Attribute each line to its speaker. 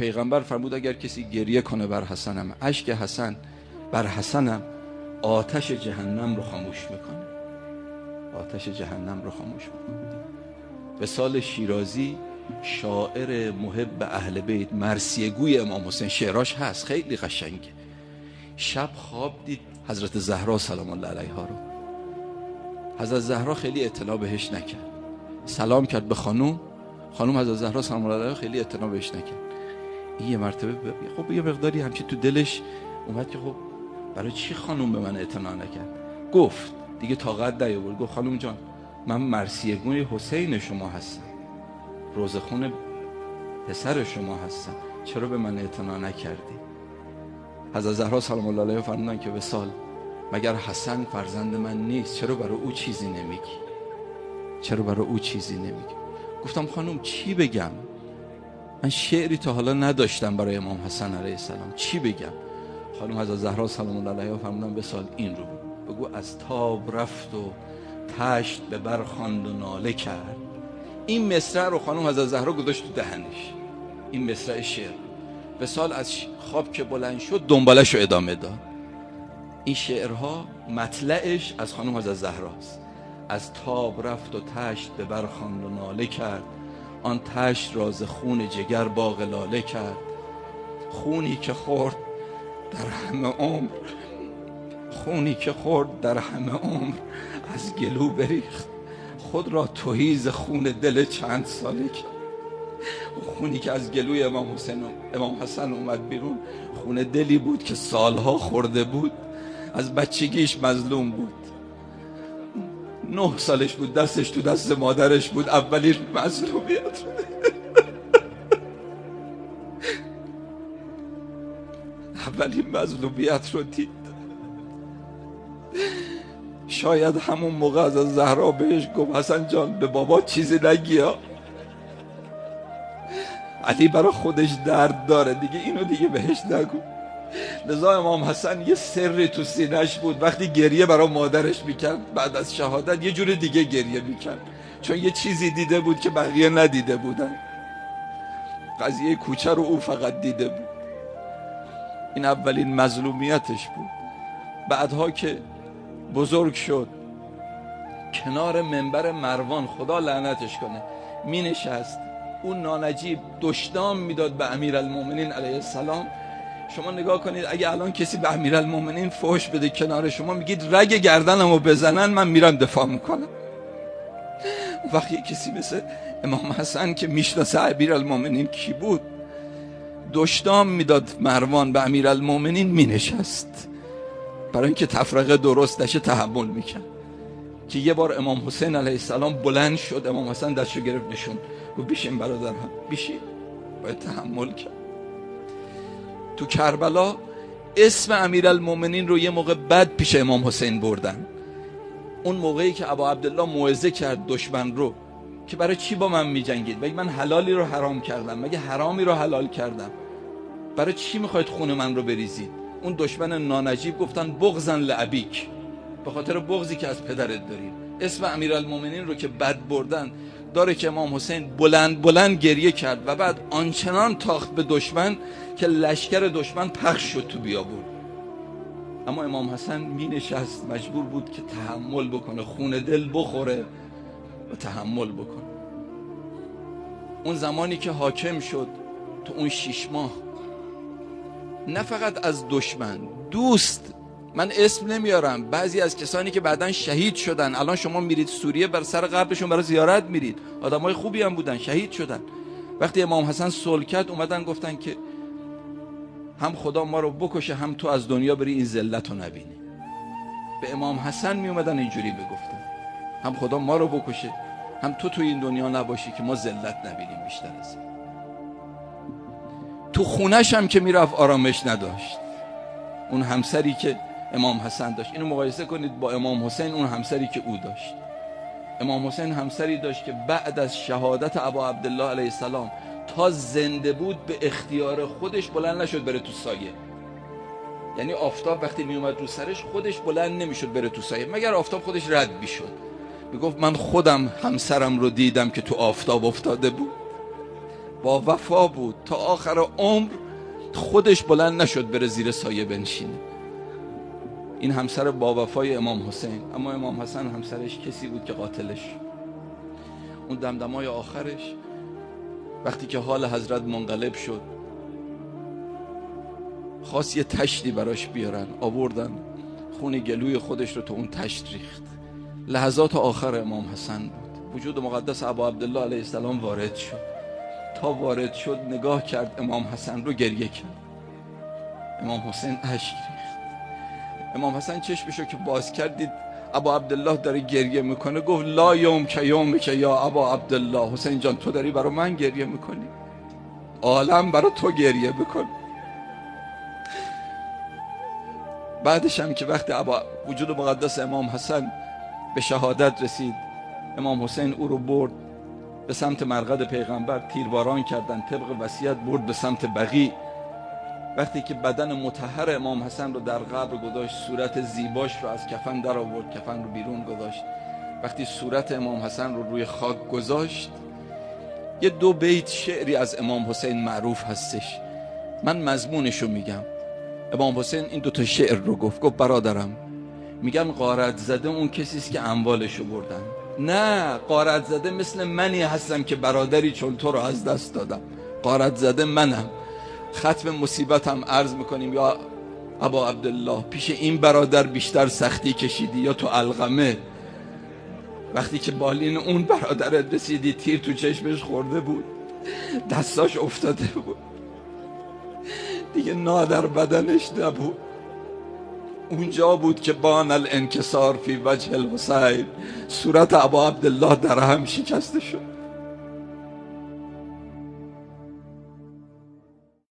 Speaker 1: پیغمبر فرمود اگر کسی گریه کنه بر حسنم اشک حسن بر حسنم آتش جهنم رو خاموش می‌کنه. آتش جهنم رو خاموش می‌کنه. به سال شیرازی شاعر محب اهل بیت مرسیه گوی امام حسین شعراش هست خیلی قشنگه. شب خواب دید حضرت زهرا سلام الله علیها رو. حضرت زهرا خیلی اعتنا بهش نکرد. سلام کرد به خانوم. خانوم حضرت زهرا سلام الله علیها خیلی اعتنا بهش نکرد. یه مرتبه ب... خب یه مقداری همچی تو دلش اومد که خب برای چی خانوم به من اعتنا نکرد؟ گفت دیگه طاقت نیاورد. گفت خانوم جان من مرسیه حسین شما هستم. روزخون پسر شما هستم. چرا به من اعتنا نکردی؟ حضرت زهرا سلام الله علیها فرمودن که وسال مگر حسن فرزند من نیست؟ چرا برای او چیزی نمیگی؟ چرا برای او چیزی نمیگی؟ گفتم خانم چی بگم؟ من شعری تا حالا نداشتم برای امام حسن علیه السلام. چی بگم؟ خانم حضرت زهرا سلام الله علیها فرمودن وسال این رو. بگو از تاب رفت و تشت به برخاند و ناله کرد. این مصرع رو خانم حضرت زهرا گذاشت تو دهنش. این مصرع شعر. به سال از خواب که بلند شد دنبالش رو ادامه داد. این شعرها مطلعش از خانم حضرت زهراست. از تاب رفت و تشت به برخاند و ناله کرد. آن تشت راز خون جگر باغ لاله کرد. خونی که خورد در همه عمر خونی که خورد در همه عمر از گلو بریخت. خود را توهیز خون دل چند ساله کرد. خونی که از گلوی امام حسین امام حسن اومد بیرون خون دلی بود که سالها خورده بود. از بچگیش مظلوم بود. نه سالش بود دستش تو دست مادرش بود اولین مظلومیت. اولین مظلومیت رو دید. شاید همون موقع از زهرا بهش گفت حسن جان به بابا چیزی نگیا علی برای خودش درد داره دیگه اینو دیگه بهش نگو. لذا امام حسن یه سری تو سینش بود. وقتی گریه برای مادرش می‌کرد بعد از شهادت یه جور دیگه گریه می‌کرد. چون یه چیزی دیده بود که بقیه ندیده بودن. قضیه کوچه رو او فقط دیده بود. این اولین مظلومیتش بود. بعدها که بزرگ شد کنار منبر مروان خدا لعنتش کنه می نشست اون نانجیب دشدام می‌داد به امیر المومنین علیه السلام. شما نگاه کنید اگه الان کسی به امیر المومنین فوش بده کنار شما میگید رگ گردنمو بزنن من میرم دفاع می‌کنم. وقتی کسی مثل امام حسن که می‌شناسه امیر المومنین کی بود دشدام می‌داد مروان به امیر المومنین مینشست. برای اینکه تفرقه درست تحمل میکن که یه بار امام حسین علیه السلام بلند شد امام حسن دستشو گرفت نشون گفت بیشین برادر هم بیشین. باید تحمل کرد. تو کربلا اسم امیر المومنین رو یه موقع بد پیش امام حسین بردن. اون موقعی که ابا عبدالله موعظه کرد دشمن رو که برای چی با من میجنگید؟ مگه من حلالی رو حرام کردم؟ مگه حرامی رو حلال کردم؟ برای چی می‌خواید خون من رو بریزید؟ اون دشمن نانجیب گفتن بغزن لعبیک به خاطر بغزی که از پدرت داریم اسم امیرالمومنین رو که بد بردن داره که امام حسین بلند بلند گریه کرد و بعد آنچنان تاخت به دشمن که لشکر دشمن پخش شد تو بیابون. اما امام حسن می نشست مجبور بود که تحمل بکنه خون دل بخوره و تحمل بکنه. اون زمانی که حاکم شد تو اون شیش ماه نه فقط از دشمن دوست من اسم نمیارم. بعضی از کسانی که بعدا شهید شدن. الان شما میرید سوریه بر سر قبرشون برای زیارت میرید. آدمای خوبی هم بودن شهید شدن. وقتی امام حسن کرد اومدن گفتن که هم خدا ما رو بکشه هم تو از دنیا بری این ذلت رو نبینی. به امام حسن می اومدن اینجوری بگفتن. هم خدا ما رو بکشه هم تو تو این دنیا نباشی که ما ذلت نبینیم بیشتر از تو خونش هم که می‌رفت آرامش نداشت. اون همسری که امام حسن داشت. اینو مقایسه کنید با امام حسین اون همسری که او داشت. امام حسین همسری داشت که بعد از شهادت ابا عبدالله علیه السلام تا زنده بود به اختیار خودش بلند نشد بره تو سایه. یعنی آفتاب وقتی می اومد رو سرش خودش بلند نمی‌شد بره تو سایه. مگر آفتاب خودش رد می‌شد؟ می‌گفت من خودم همسرم رو دیدم که تو آفتاب افتاده بود. با وفا بود. تا آخر عمر خودش بلند نشد بره زیر سایه بنشینه. این همسر با وفای امام حسین. اما امام حسن همسرش کسی بود که قاتلش. اون دمدمای آخرش وقتی که حال حضرت منقلب شد خواست یه تشتی براش بیارن آوردن خون گلوی خودش رو تو اون تشت ریخت. لحظات آخر امام حسن بود. وجود مقدس ابا عبدالله علیه السلام وارد شد. تا وارد شد نگاه کرد امام حسن رو گریه کرد. امام حسین اشک ریخت. امام حسن چشمشو که باز کردید ابا عبدالله داره گریه می‌کنه گفت لا یوم که یوم که یا ابا عبدالله. حسین جان تو داری برای من گریه می‌کنی؟ عالم برای تو گریه بکن. بعدش هم که وقتی ابا وجود مقدس امام حسن به شهادت رسید امام حسین او رو برد به سمت مرقد پیغمبر تیرباران کردن طبق وصیت برد به سمت بقی وقتی که بدن متحر امام حسن رو در قبر گذاشت صورت زیباش رو از کفن در آورد کفن رو بیرون گذاشت. وقتی صورت امام حسن رو روی خاک گذاشت یه دو بیت شعری از امام حسین معروف هستش. من مضمونش رو میگم. امام حسین این دو تا شعر رو گفت گفت برادرم میگن قارت زده اون کسی است که اموالش رو بردن. نه قارت زده مثل منی هستم که برادری چون تو رو از دست دادم. قارت زده منم. ختم مصیبتم عرض می‌کنیم. یا ابا عبدالله پیش این برادر بیشتر سختی کشیدی یا تو الغمه وقتی که بالین اون برادرت رسیدی تیر تو چشمش خورده بود. دستاش افتاده بود. دیگه نادر بدنش نبود. اونجا بود که بان الانکسار فی وجه الحسین. صورت ابا عبدالله در هم شکسته شد.